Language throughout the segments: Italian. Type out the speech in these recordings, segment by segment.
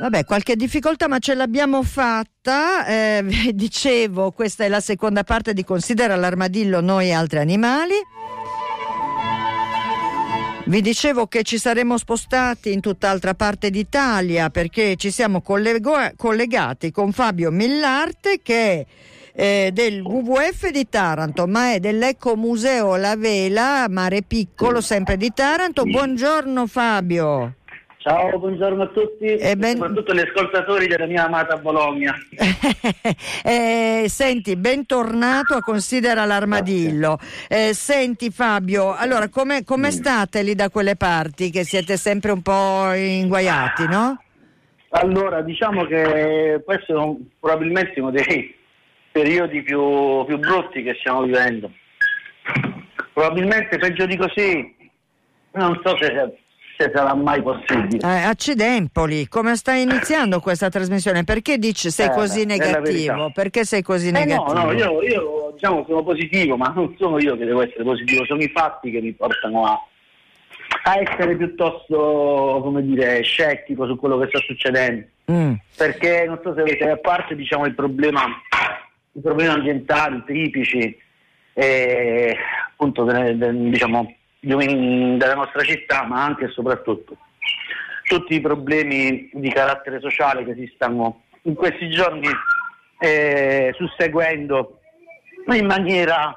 Vabbè, qualche difficoltà, ma ce l'abbiamo fatta. Eh, dicevo, questa è la seconda parte di Considera l'armadillo noi e altri animali. Vi dicevo che ci saremmo spostati in tutt'altra parte d'Italia perché ci siamo collego- collegati con Fabio Millarte che è eh, del WWF di Taranto, ma è dell'Ecomuseo La Vela, Mare Piccolo, sempre di Taranto. Buongiorno Fabio. Ciao, buongiorno a tutti e ben... soprattutto agli ascoltatori della mia amata Bologna. eh, senti, bentornato a Considera l'Armadillo. Eh, senti Fabio, allora come state lì da quelle parti che siete sempre un po' inguaiati, no? Allora, diciamo che questo è un, probabilmente uno dei periodi più, più brutti che stiamo vivendo. Probabilmente peggio di così, non so se se sarà mai possibile. Eh, accidempoli, come stai iniziando questa trasmissione? Perché dici sei eh, così negativo? Perché sei così eh negativo? No, no, io, io diciamo, sono positivo, ma non sono io che devo essere positivo, sono i fatti che mi portano a, a essere piuttosto, come dire, scettico su quello che sta succedendo. Mm. Perché non so se avete, a parte diciamo, il problema, i problemi ambientali tipici, eh, appunto, diciamo, della nostra città, ma anche e soprattutto tutti i problemi di carattere sociale che si stanno in questi giorni eh, susseguendo in maniera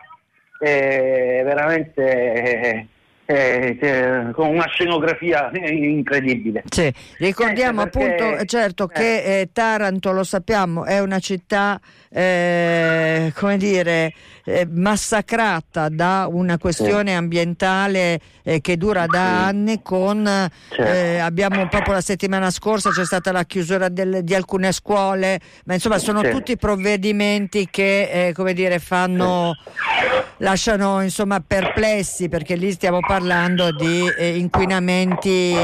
eh, veramente eh, eh, con una scenografia incredibile. Sì. Ricordiamo eh, perché, appunto eh, certo che eh, Taranto, lo sappiamo, è una città come dire massacrata da una questione ambientale che dura da anni con certo. abbiamo proprio la settimana scorsa c'è stata la chiusura del, di alcune scuole, ma insomma sono tutti provvedimenti che come dire fanno lasciano insomma perplessi perché lì stiamo parlando di eh, inquinamenti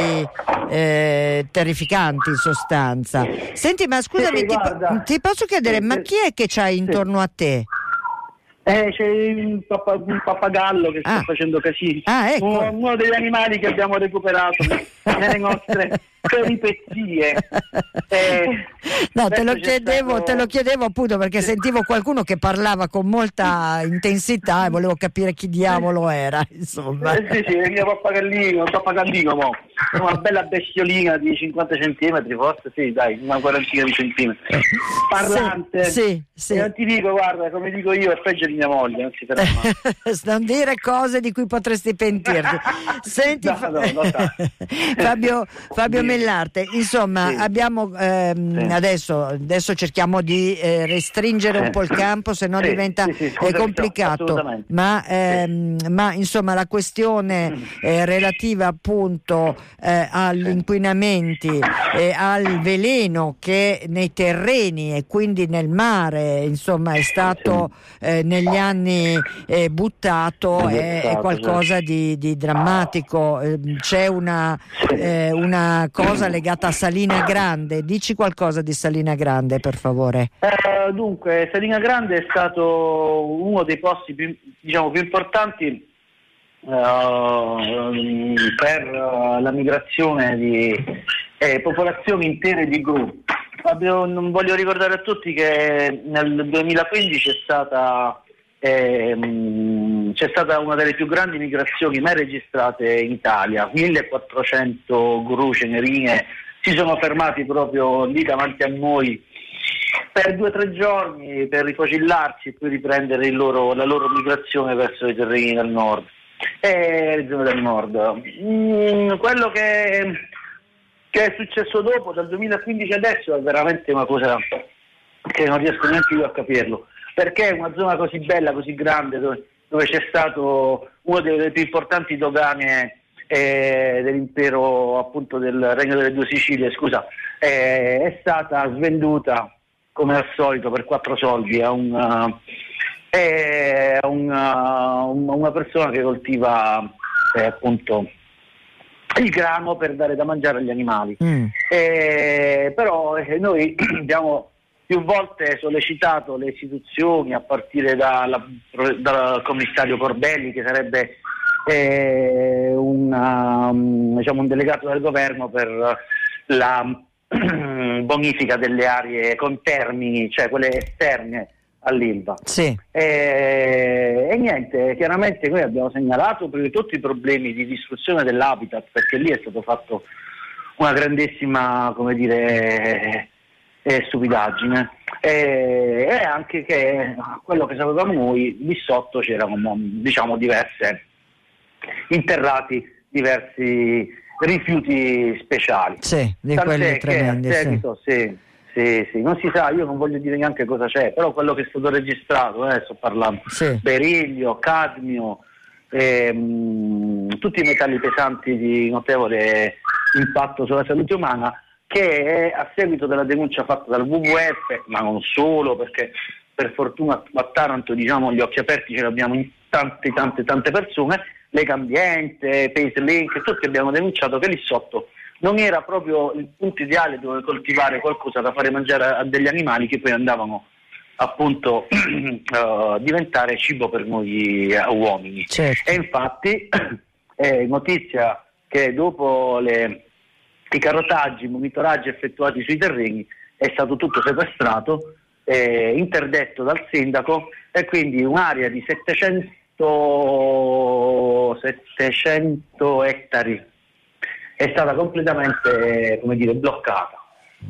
eh, terrificanti in sostanza. Senti, ma scusami, ti, ti, posso chiedere, ma chi è che c'hai intorno a te? Eh, c'è un, pappa, un, pappagallo che ah. sta facendo casini. Ah, ecco. uno, uno, degli animali che abbiamo recuperato nelle nostre peripezie. Eh, no, te lo, chiedevo, stato... te lo, chiedevo, appunto perché sentivo qualcuno che parlava con molta intensità e volevo capire chi diavolo era. Insomma. Eh, sì, sì, il mio pappagallino, pappagallino, mo. una bella bestiolina di 50 cm, forse sì, dai, una quarantina di centimetri. Parlante. Sì, sì, sì. Non ti dico, guarda, come dico io, è peggio di mia moglie, non si ferma non dire cose di cui potresti pentirti. Senti, no, no, no, Fabio, Fabio Mellarte, insomma, sì. abbiamo ehm, sì. adesso, adesso, cerchiamo di eh, restringere un po' il campo, se no diventa eh, complicato. Ma, ehm, ma, insomma la questione mm. eh, relativa appunto eh, agli inquinamenti e al veleno che nei terreni e quindi nel mare insomma è stato eh, negli anni eh, buttato è, è qualcosa di, di drammatico. Ehm, c'è una, una cosa legata a Salina Grande. Dici qualcosa di Salina Grande, per favore. Eh, dunque, Salina Grande è stato uno dei posti più, diciamo, più importanti Uh, per uh, la migrazione di eh, popolazioni intere di gru. non voglio ricordare a tutti che nel 2015 è stata ehm, c'è stata una delle più grandi migrazioni mai registrate in Italia, 1400 gru cenerine si sono fermati proprio lì davanti a noi per due o tre giorni per rifocillarsi e poi riprendere loro, la loro migrazione verso i terreni del nord e le zone del nord. Mm, quello che, che, è successo dopo, dal 2015 adesso, è veramente una cosa che non riesco neanche io a capirlo perché una zona così bella, così grande, dove, dove c'è stato uno delle più importanti dogane eh, dell'impero appunto del Regno delle Due Sicilie, scusa, eh, è stata svenduta come al solito per quattro soldi a, un, uh, una, una persona che coltiva eh, appunto il grano per dare da mangiare agli animali. Mm. Eh, però eh, noi abbiamo più volte sollecitato le istituzioni a partire dalla, dal commissario Corbelli che sarebbe eh, una, um, diciamo un delegato del governo per la, bonifica delle aree con termini, cioè quelle esterne all'Ilva. Sì. E, e, niente, chiaramente noi abbiamo segnalato prima di tutto i problemi di distruzione dell'habitat, perché lì è stato fatto una grandissima, come dire, eh, stupidaggine. E, e, anche che quello che sapevamo noi, lì sotto c'erano diciamo diverse interrati diversi rifiuti speciali. Sì, di Tant'è quelli tremendi. Seguito, sì. Sì, sì, sì, non si sa, io non voglio dire neanche cosa c'è, però quello che è stato registrato, eh, sto parlando, sì. beriglio, cadmio, ehm, tutti i metalli pesanti di notevole impatto sulla salute umana, che a seguito della denuncia fatta dal WWF, ma non solo, perché per fortuna a Taranto diciamo, gli occhi aperti ce l'abbiamo in tante, tante, tante persone, Lega Ambiente, PaceLink, tutti abbiamo denunciato che lì sotto non era proprio il punto ideale dove coltivare qualcosa da fare mangiare a degli animali che poi andavano appunto a uh, diventare cibo per noi uh, uomini. Certo. E infatti è notizia che dopo le, i carotaggi, i monitoraggi effettuati sui terreni è stato tutto sequestrato, eh, interdetto dal sindaco e quindi un'area di 700 700 ettari è stata completamente dire, bloccata.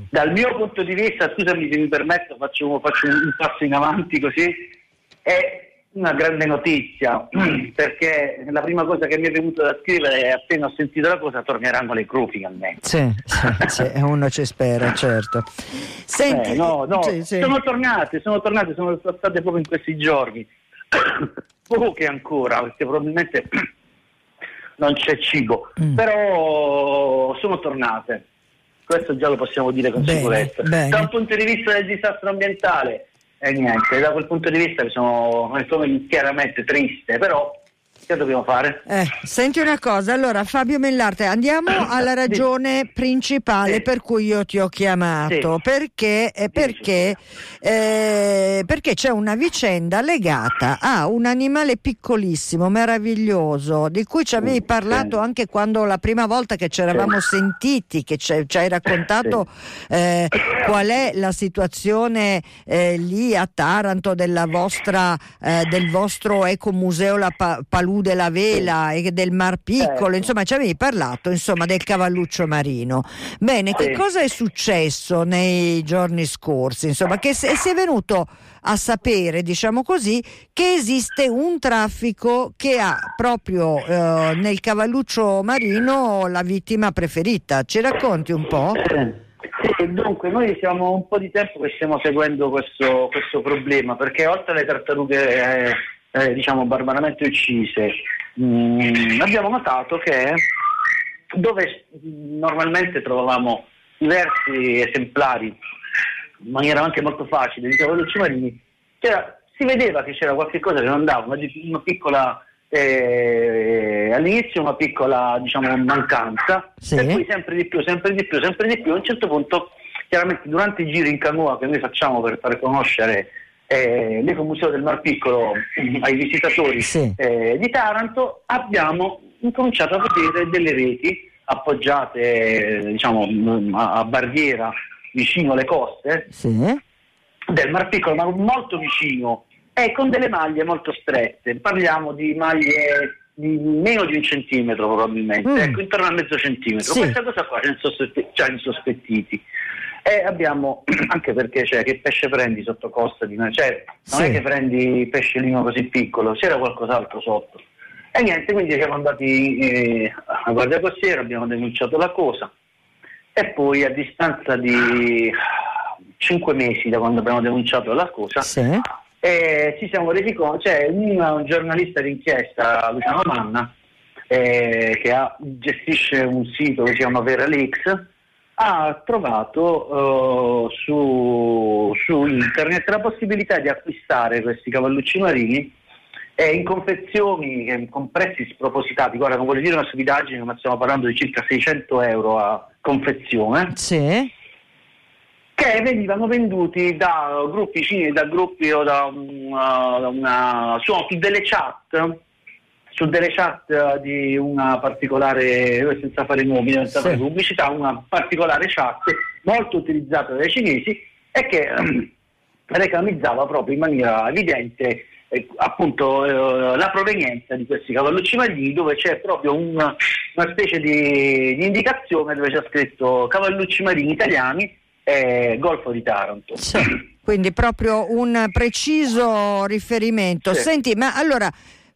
Dal mio punto di vista, scusami se mi permetto, faccio, faccio un passo in avanti così, è una grande notizia perché la prima cosa che mi è venuto da scrivere è appena ho sentito la cosa torneranno le cru finalmente sì, sì, sì, uno ci spera certo Senti, eh, no, no, sì, sono tornate sono tornate sono state proprio in questi giorni poche ancora, perché probabilmente non c'è cibo, mm. però sono tornate. Questo già lo possiamo dire con bene, sicurezza. Bene. Da un punto di vista del disastro ambientale, eh, niente, da quel punto di vista sono chiaramente triste, però che dobbiamo fare? Eh, senti una cosa, allora Fabio Mellarte, andiamo alla ragione sì. principale sì. per cui io ti ho chiamato, sì. perché, eh, perché, eh, perché, c'è una vicenda legata a un animale piccolissimo, meraviglioso, di cui ci avevi parlato anche quando la prima volta che ci eravamo sentiti, che ci, ci hai raccontato eh, qual è la situazione eh, lì a Taranto della vostra, eh, del vostro ecomuseo La pa- Palude della vela e del Mar Piccolo, certo. insomma ci avevi parlato insomma, del cavalluccio marino. Bene, che cosa è successo nei giorni scorsi? Insomma, che si è venuto a sapere, diciamo così, che esiste un traffico che ha proprio eh, nel cavalluccio marino la vittima preferita. Ci racconti un po'? Sì, dunque noi siamo un po' di tempo che stiamo seguendo questo, questo problema perché oltre alle tartarughe eh, eh, diciamo barbaramente uccise, mm, abbiamo notato che dove normalmente trovavamo diversi esemplari in maniera anche molto facile di cavallucci marini, si vedeva che c'era qualche cosa che non andava, una, una piccola eh, all'inizio una piccola diciamo, mancanza, sì. e poi sempre di più, sempre di più, sempre di più. A un certo punto, chiaramente durante i giri in canoa che noi facciamo per fare conoscere eh, l'Ecomuseo del Mar Piccolo ai visitatori sì. eh, di Taranto, abbiamo incominciato a vedere delle reti appoggiate diciamo, a, a barriera vicino alle coste sì. del Mar Piccolo, ma molto vicino e con delle maglie molto strette. Parliamo di maglie di meno di un centimetro probabilmente, mm. ecco, intorno a mezzo centimetro. Sì. Questa cosa qua ci ha insospettiti. E abbiamo, anche perché cioè, che pesce prendi sotto costa di noi? Cioè, non sì. è che prendi pesciolino così piccolo, c'era qualcos'altro sotto. E niente, quindi siamo andati eh, a Guardia Costiera, abbiamo denunciato la cosa e poi a distanza di cinque mesi da quando abbiamo denunciato la cosa sì. eh, ci siamo resi conto, c'è cioè, un, un, giornalista d'inchiesta, Luciano Manna, eh, che ha, gestisce un sito che si chiama VeraLeaks, ha trovato uh, su, su, internet la possibilità di acquistare questi cavallucci marini eh, in confezioni con prezzi spropositati. Guarda, non voglio dire una stupidaggine, ma stiamo parlando di circa 600 euro a confezione. Sì. Che venivano venduti da gruppi, da gruppi o da una, da una, su, su delle chat su delle chat eh, di una particolare, senza fare nomi, senza sì. fare pubblicità, una particolare chat molto utilizzato dai cinesi e che ehm, reclamizzava proprio in maniera evidente eh, appunto eh, la provenienza di questi cavallucci marini dove c'è proprio una, una specie di, di, indicazione dove c'è scritto cavallucci marini italiani e Golfo di Taranto. Sì, quindi proprio un preciso riferimento. Sì. Senti, ma allora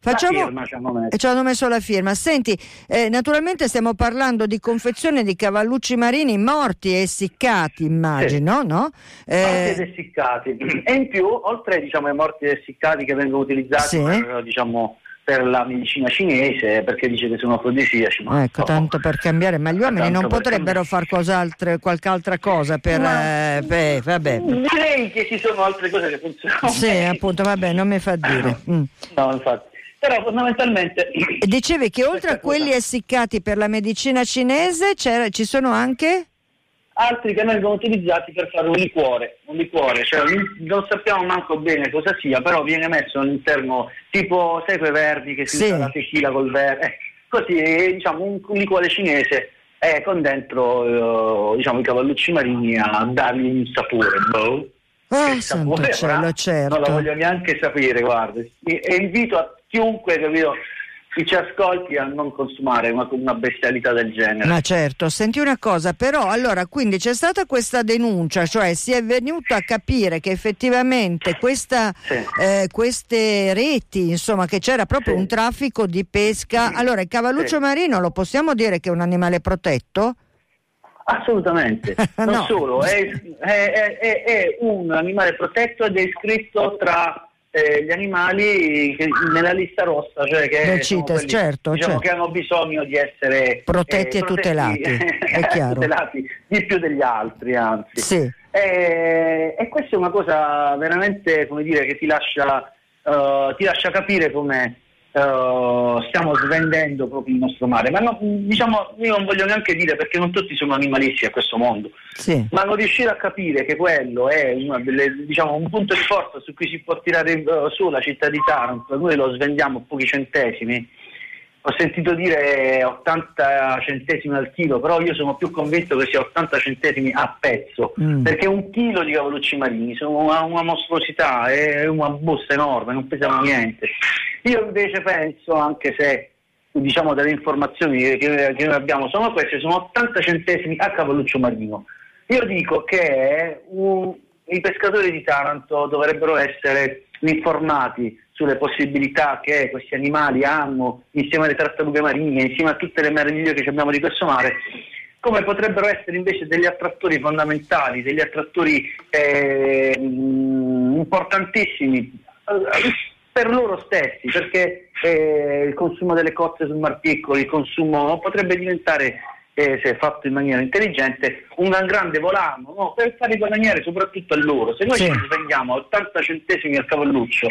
Facciamo... Firma, ci, hanno messo. ci hanno messo la firma. Senti, eh, naturalmente stiamo parlando di confezione di cavallucci marini morti e essiccati, immagino, sì. no? Eh... Morti ed essiccati. E in più, oltre diciamo, ai morti ed essiccati che vengono utilizzati sì. per, diciamo, per la medicina cinese perché dice che sono afrodisiaci. Ma ecco, no. tanto per cambiare, ma gli uomini non potrebbero fare qualche altra cosa per... Ma, eh, beh, vabbè. Direi che ci sono altre cose che funzionano. Sì, appunto, vabbè, non mi fa dire. Mm. No, infatti però fondamentalmente... Dicevi che oltre a quelli cosa. essiccati per la medicina cinese ci sono anche? Altri che vengono utilizzati per fare un liquore, un liquore, cioè non sappiamo manco bene cosa sia, però viene messo all'interno tipo, sai quei verdi che si sì. usa la tequila col verde, eh, così diciamo un, un liquore cinese eh, con dentro eh, diciamo, i cavallucci marini a dargli un sapore. Boh. Oh, sapore, cielo, certo. Non lo voglio neanche sapere, guarda. E invito a chiunque capito, chi ci ascolti a non consumare una, una, bestialità del genere. Ma certo, senti una cosa, però allora quindi c'è stata questa denuncia, cioè si è venuto a capire che effettivamente questa, sì. eh, queste reti, insomma che c'era proprio sì. un traffico di pesca, allora il cavalluccio sì. marino lo possiamo dire che è un animale protetto? Assolutamente, non no. solo, è, è, è, è un animale protetto ed è iscritto tra eh, gli animali che, nella lista rossa, cioè che, CITES, certo, diciamo, certo. che hanno bisogno di essere protetti eh, e tutelati, è chiaro. tutelati di più degli altri, anzi. Sì. E, e, questa è una cosa veramente, come dire, che ti lascia, uh, ti lascia capire come Uh, stiamo svendendo proprio il nostro mare, ma no, diciamo, io non voglio neanche dire perché non tutti sono animalisti a questo mondo, sì. ma non riuscire a capire che quello è delle, diciamo, un punto di forza su cui si può tirare uh, su la città di Taranto, noi lo svendiamo a pochi centesimi, ho sentito dire 80 centesimi al chilo, però io sono più convinto che sia 80 centesimi a pezzo, mm. perché un chilo di cavallucci marini sono una, una mostruosità, è una busta enorme, non pesano niente. Io invece penso, anche se diciamo delle informazioni che, che noi abbiamo sono queste, sono 80 centesimi a cavalluccio marino. Io dico che uh, i pescatori di Taranto dovrebbero essere informati sulle possibilità che questi animali hanno insieme alle tartarughe marine, insieme a tutte le meraviglie che abbiamo di questo mare, come potrebbero essere invece degli attrattori fondamentali, degli attrattori eh, importantissimi per loro stessi, perché eh, il consumo delle cozze sul Mar Piccolo, il consumo potrebbe diventare, eh, se fatto in maniera intelligente, un grande volano no? per fare guadagnare soprattutto a loro. Se noi sì. ci spendiamo 80 centesimi al cavalluccio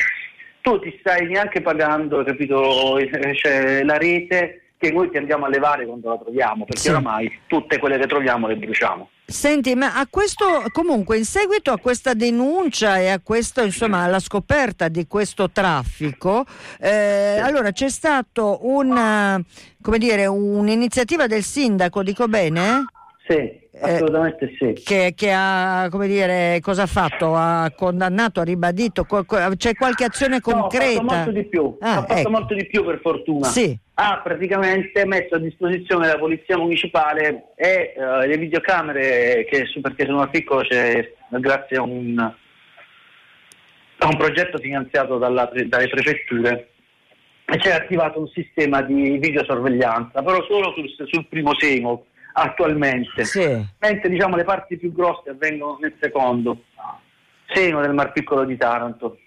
tu ti stai neanche pagando, capito, cioè, la rete che noi ti andiamo a levare quando la troviamo, perché sì. oramai tutte quelle che troviamo le bruciamo. Senti, ma a questo, comunque, in seguito a questa denuncia e a questo, insomma, alla scoperta di questo traffico, eh, allora c'è stato una, come dire, un'iniziativa del sindaco, dico bene? Sì. Eh, Assolutamente sì. Che, che, ha, come dire, cosa ha fatto? Ha condannato, ha ribadito? C'è qualche azione concreta? No, ha fatto molto di più, ah, ha fatto ecco. molto di più per fortuna. Sì. Ha praticamente messo a disposizione della polizia municipale e uh, le videocamere che perché sono a piccolo c'è grazie a un, a un progetto finanziato dalla, dalle prefetture e c'è attivato un sistema di videosorveglianza, però solo sul, sul primo semo attualmente, sì. mentre diciamo, le parti più grosse avvengono nel secondo seno del Mar Piccolo di Taranto.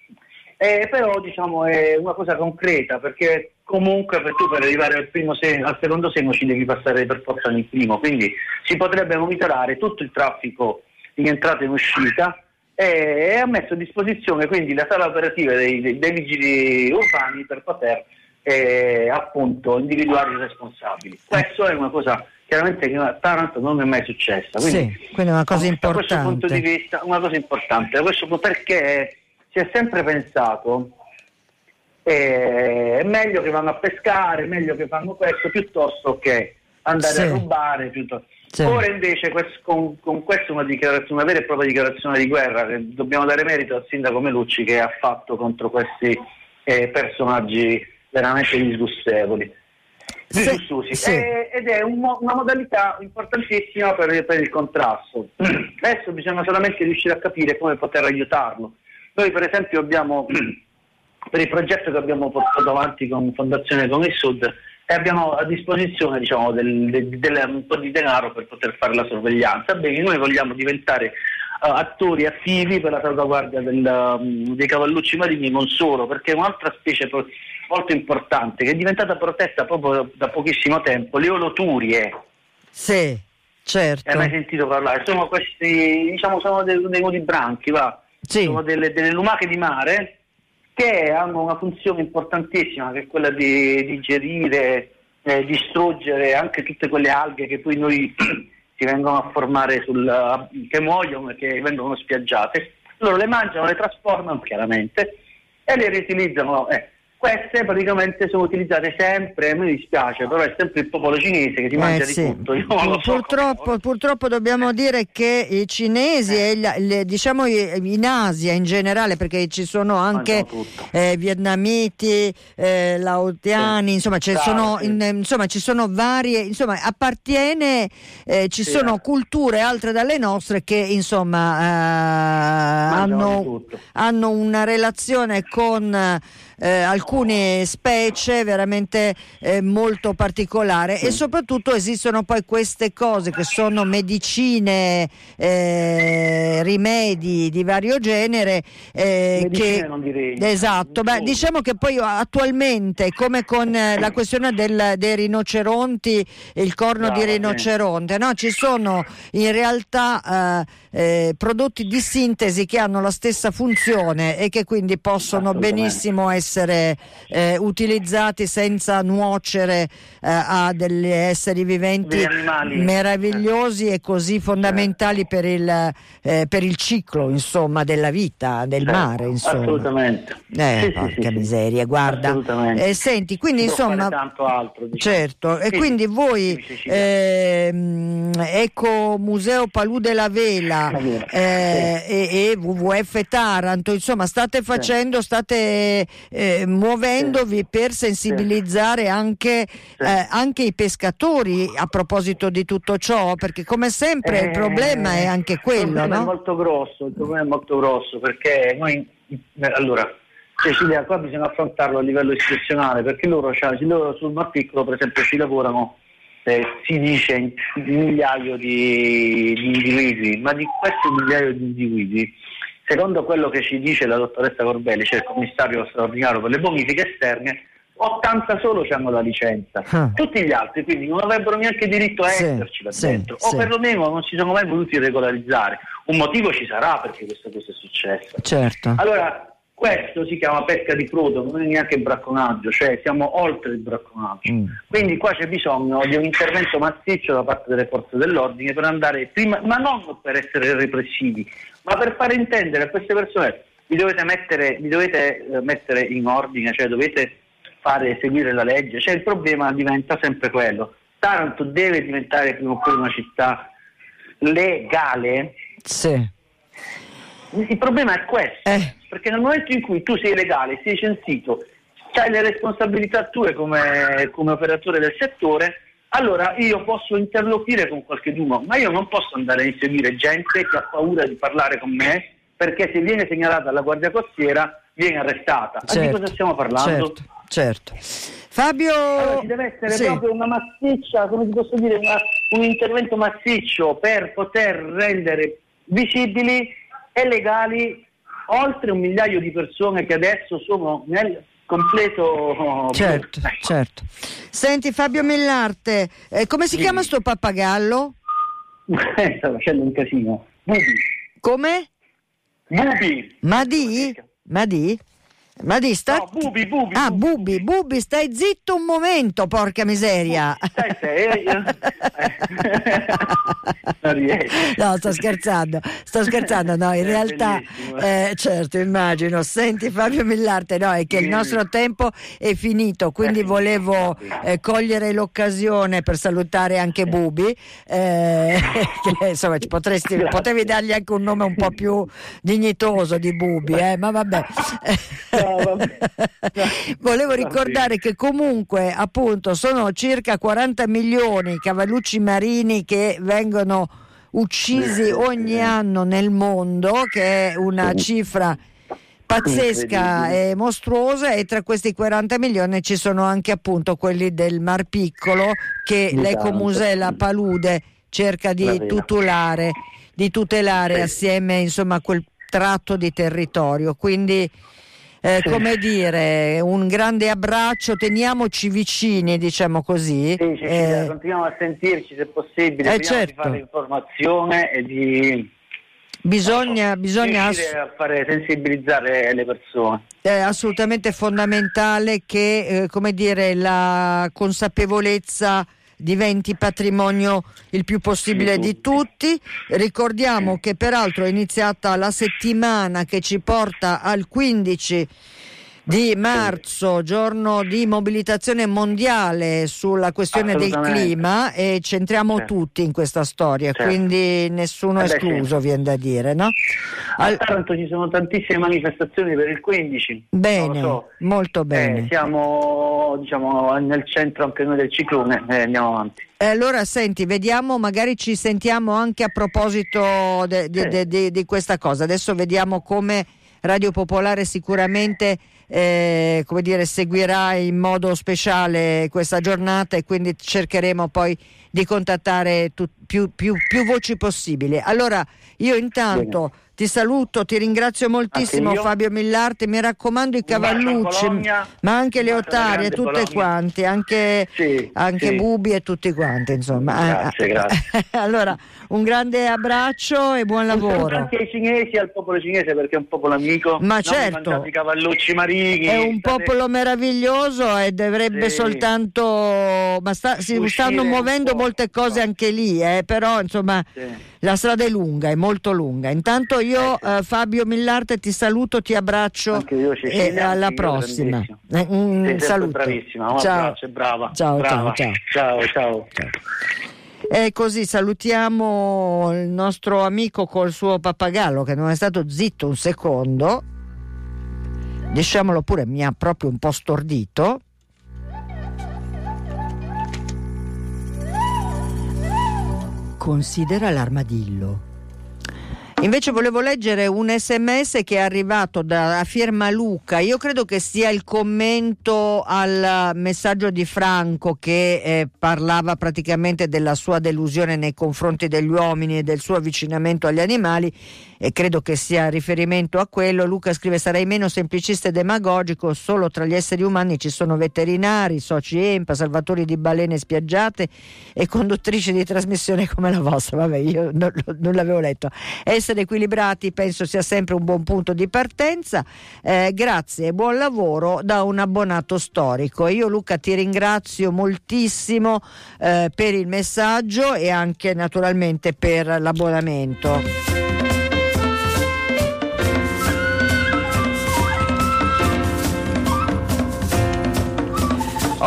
Eh, però diciamo, è una cosa concreta perché comunque per tu per arrivare al, seno, al, secondo seno ci devi passare per forza nel primo, quindi si potrebbe monitorare tutto il traffico in entrata e in uscita e ha messo a disposizione quindi la sala operativa dei, dei, dei vigili urbani per poter eh, appunto individuare i responsabili. Questo è una cosa chiaramente che a Taranto non è mai successa. Quindi, sì, quindi è una cosa importante. Da questo punto di vista, una cosa importante, questo perché si è sempre pensato eh, è meglio che vanno a pescare, è meglio che fanno questo piuttosto che andare sì. a rubare. Piuttosto. Sì. Ora invece con, con questa una, una, vera e propria dichiarazione di guerra che dobbiamo dare merito al sindaco Melucci che ha fatto contro questi eh, personaggi veramente disgustevoli. Sì, sì. Eh, ed è un, una modalità importantissima per, per, il contrasto. Adesso bisogna solamente riuscire a capire come poter aiutarlo. Noi per esempio abbiamo, per il progetto che abbiamo portato avanti con Fondazione il Sud, e abbiamo a disposizione diciamo, del, del, del, un po' di denaro per poter fare la sorveglianza. Bene, noi vogliamo diventare attori attivi per la salvaguardia del, um, dei cavallucci marini, non solo, perché è un'altra specie molto importante che è diventata protetta proprio da pochissimo tempo, le oloturie. Sì, certo. Hai mai sentito parlare? Sono questi, diciamo, sono dei, dei nudibranchi, va? Sì. Sono delle, delle lumache di mare che hanno una funzione importantissima che è quella di digerire, eh, distruggere anche tutte quelle alghe che poi noi si vengono a formare sul, che muoiono e che vengono spiaggiate. Loro le mangiano, le trasformano chiaramente e le riutilizzano. Eh, queste praticamente sono utilizzate sempre, me dispiace, però è sempre il popolo cinese che si mangia eh, di sì. tutto. Purtroppo, so purtroppo, dobbiamo dire che i cinesi, eh. e le, diciamo in Asia in generale, perché ci sono anche eh, vietnamiti, eh, laotiani, sì. insomma, ci sono, in, insomma, ci sono varie, insomma, appartiene, eh, ci sono eh. culture altre dalle nostre che insomma hanno, hanno, una relazione con eh, alcune specie veramente eh, molto particolari e soprattutto esistono poi queste cose che sono medicine, eh, rimedi di vario genere. Eh, che, esatto, Beh, diciamo che poi attualmente come con eh, la questione del, dei rinoceronti, il corno Brava, di rinoceronte, no? ci sono in realtà eh, prodotti di sintesi che hanno la stessa funzione e che quindi possono benissimo essere eh, utilizzati senza nuocere eh, a degli esseri viventi meravigliosi e così fondamentali per il, eh, per il ciclo insomma, della vita, del certo, mare. Insomma. Assolutamente. Eh, sì, porca sì, miseria, guarda. Eh, senti, quindi insomma... Altro, diciamo. Certo, e quindi voi, ehm, Eco Museo Palù della Vela, eh, e, e, WWF Taranto, insomma state facendo, state eh, muovendovi per sensibilizzare anche, eh, anche, i pescatori a proposito di tutto ciò, perché come sempre il problema è anche quello. Il problema no? è molto grosso, il problema è molto grosso perché noi, allora, Cecilia, qua bisogna affrontarlo a livello istituzionale perché loro, cioè, loro sul Mar Piccolo per esempio ci lavorano eh, si dice migliaio di, di, individui, ma di questi migliaio di individui, secondo quello che ci dice la dottoressa Corbelli, cioè il commissario straordinario per le bonifiche esterne, 80 solo hanno la licenza, ah. tutti gli altri quindi non avrebbero neanche diritto a sì, esserci là sì, dentro, sì. o perlomeno non si sono mai voluti regolarizzare. Un motivo ci sarà perché questa cosa è successa. Certo. Allora, questo si chiama pesca di frodo, non è neanche bracconaggio, cioè siamo oltre il bracconaggio. Mm. Quindi qua c'è bisogno di un intervento massiccio da parte delle forze dell'ordine per andare prima, ma non per essere repressivi, ma per fare intendere a queste persone vi dovete mettere, vi dovete eh, mettere in ordine, cioè dovete fare seguire la legge, cioè il problema diventa sempre quello. Taranto deve diventare prima o poi una città legale. Sì. Il problema è questo. Eh perché nel momento in cui tu sei legale, sei censito, hai le responsabilità tue come, come operatore del settore, allora io posso interloquire con qualcuno, ma io non posso andare a inseguire gente che ha paura di parlare con me, perché se viene segnalata alla Guardia Costiera viene arrestata. Certo, di cosa stiamo parlando? Certo, certo. Fabio... Allora, ci deve essere sì. proprio una massiccia, come ti posso dire, una, un intervento massiccio per poter rendere visibili e legali oltre un migliaio di persone che adesso sono nel completo oh, certo, certo. Senti Fabio Millarte, eh, come si sì. chiama sto pappagallo? Sta facendo un casino. Bubi. Come? Bubi. Madi? Madi? Ma di sta... No, bubi, bubi. Ah, bubi, bubi, stai zitto un momento, porca miseria. Stai, stai. Eh, no, sto scherzando, sto scherzando, no, in è realtà, eh, certo, immagino. Senti Fabio Millarte, no, è che il nostro tempo è finito, quindi volevo eh, cogliere l'occasione per salutare anche Bubi, eh, che, insomma, potresti, potevi dargli anche un nome un po' più dignitoso di Bubi, eh, ma vabbè. No, volevo ricordare che comunque appunto sono circa 40 milioni i cavallucci marini che vengono uccisi ogni anno nel mondo, che è una cifra pazzesca e mostruosa e tra questi 40 milioni ci sono anche appunto quelli del Mar Piccolo che l'Ecomuseo La Palude cerca di tutelare, di tutelare assieme insomma a quel tratto di territorio. Quindi eh, come dire, un grande abbraccio, teniamoci vicini, diciamo così. Sì, sì, eh, sì, continuiamo a sentirci se possibile, eh, certo. di fare informazione e di... Bisogna, bisogna ass- a fare sensibilizzare le persone. È assolutamente fondamentale che eh, come dire, la consapevolezza diventi patrimonio il più possibile di tutti. Ricordiamo che peraltro è iniziata la settimana che ci porta al 15 di marzo, giorno di mobilitazione mondiale sulla questione del clima e centriamo certo. tutti in questa storia, certo. quindi nessuno eh escluso, sì. viene da dire. No? Al... Tanto ci sono tantissime manifestazioni per il 15. Bene, so. molto bene. Eh, siamo diciamo, nel centro anche noi del ciclone e eh, andiamo avanti. allora senti, vediamo, magari ci sentiamo anche a proposito de, de, de, de, di questa cosa. Adesso vediamo come Radio Popolare sicuramente eh, come dire, seguirà in modo speciale questa giornata e quindi cercheremo poi di contattare tu, più, più, più, voci possibili. Allora io intanto Bene. Ti saluto, ti ringrazio moltissimo Fabio Millarti, mi raccomando i cavallucci, ma anche le otarie, tutte Bologna. quanti, anche, sì, anche sì. Bubi e tutti quanti insomma. Grazie, grazie. allora un grande abbraccio e buon lavoro. Anche ai cinesi, al popolo cinese perché è un popolo amico. Ma certo. I cavallucci marini. È un popolo meraviglioso e dovrebbe sì. soltanto... Ma sta, si stanno muovendo molte cose anche lì, eh, però insomma... La strada è lunga, è molto lunga. Intanto io eh, Fabio Millarte ti saluto, ti abbraccio Anche io, e alla prossima. Eh, un saluto. Bravissima, un ciao. abbraccio, brava. Ciao, brava. ciao, ciao. ciao, ciao. ciao. E così salutiamo il nostro amico col suo pappagallo che non è stato zitto un secondo. Diciamolo pure, mi ha proprio un po' stordito. Considera l'armadillo Invece volevo leggere un sms che è arrivato da firma Luca. Io credo che sia il commento al messaggio di Franco che eh, parlava praticamente della sua delusione nei confronti degli uomini e del suo avvicinamento agli animali e credo che sia riferimento a quello. Luca scrive sarei meno semplicista e demagogico, solo tra gli esseri umani ci sono veterinari, soci EMPA, salvatori di balene spiaggiate e conduttrici di trasmissione come la vostra. Vabbè, io non, non l'avevo letto. Essere equilibrati penso sia sempre un buon punto di partenza. Eh, grazie e buon lavoro da un abbonato storico. Io Luca ti ringrazio moltissimo eh, per il messaggio e anche naturalmente per l'abbonamento.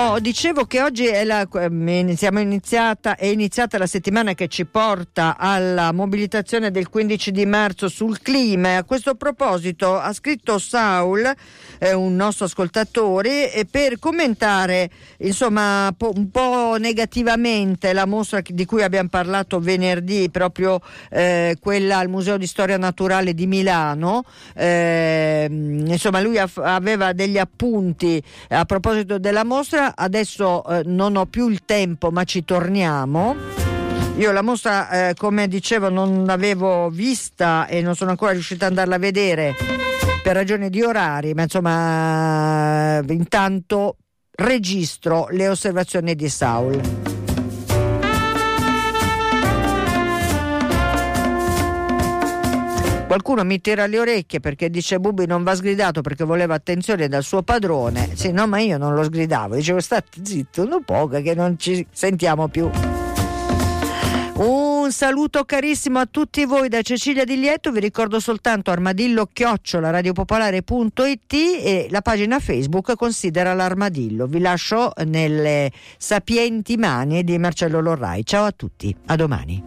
Oh, dicevo che oggi è, la, iniziata, è iniziata la settimana che ci porta alla mobilitazione del 15 di marzo sul clima. A questo proposito ha scritto Saul, eh, un nostro ascoltatore, eh, per commentare insomma, po- un po' negativamente la mostra di cui abbiamo parlato venerdì, proprio eh, quella al Museo di Storia Naturale di Milano. Ehm, insomma, lui af- aveva degli appunti a proposito della mostra adesso eh, non ho più il tempo, ma ci torniamo. Io la mostra, eh, come dicevo, non l'avevo vista e non sono ancora riuscita ad andarla a vedere per ragioni di orari, ma insomma, intanto registro le osservazioni di Saul. Qualcuno mi tira le orecchie perché dice Bubi non va sgridato perché voleva attenzione dal suo padrone. Sì, no, ma io non lo sgridavo. Dicevo state zitto un po' che non ci sentiamo più. Un saluto carissimo a tutti voi da Cecilia Di Lieto, vi ricordo soltanto armadillo chiocciola radiopopolare.it e la pagina Facebook considera l'armadillo. Vi lascio nelle sapienti mani di Marcello Lorrai. Ciao a tutti, a domani.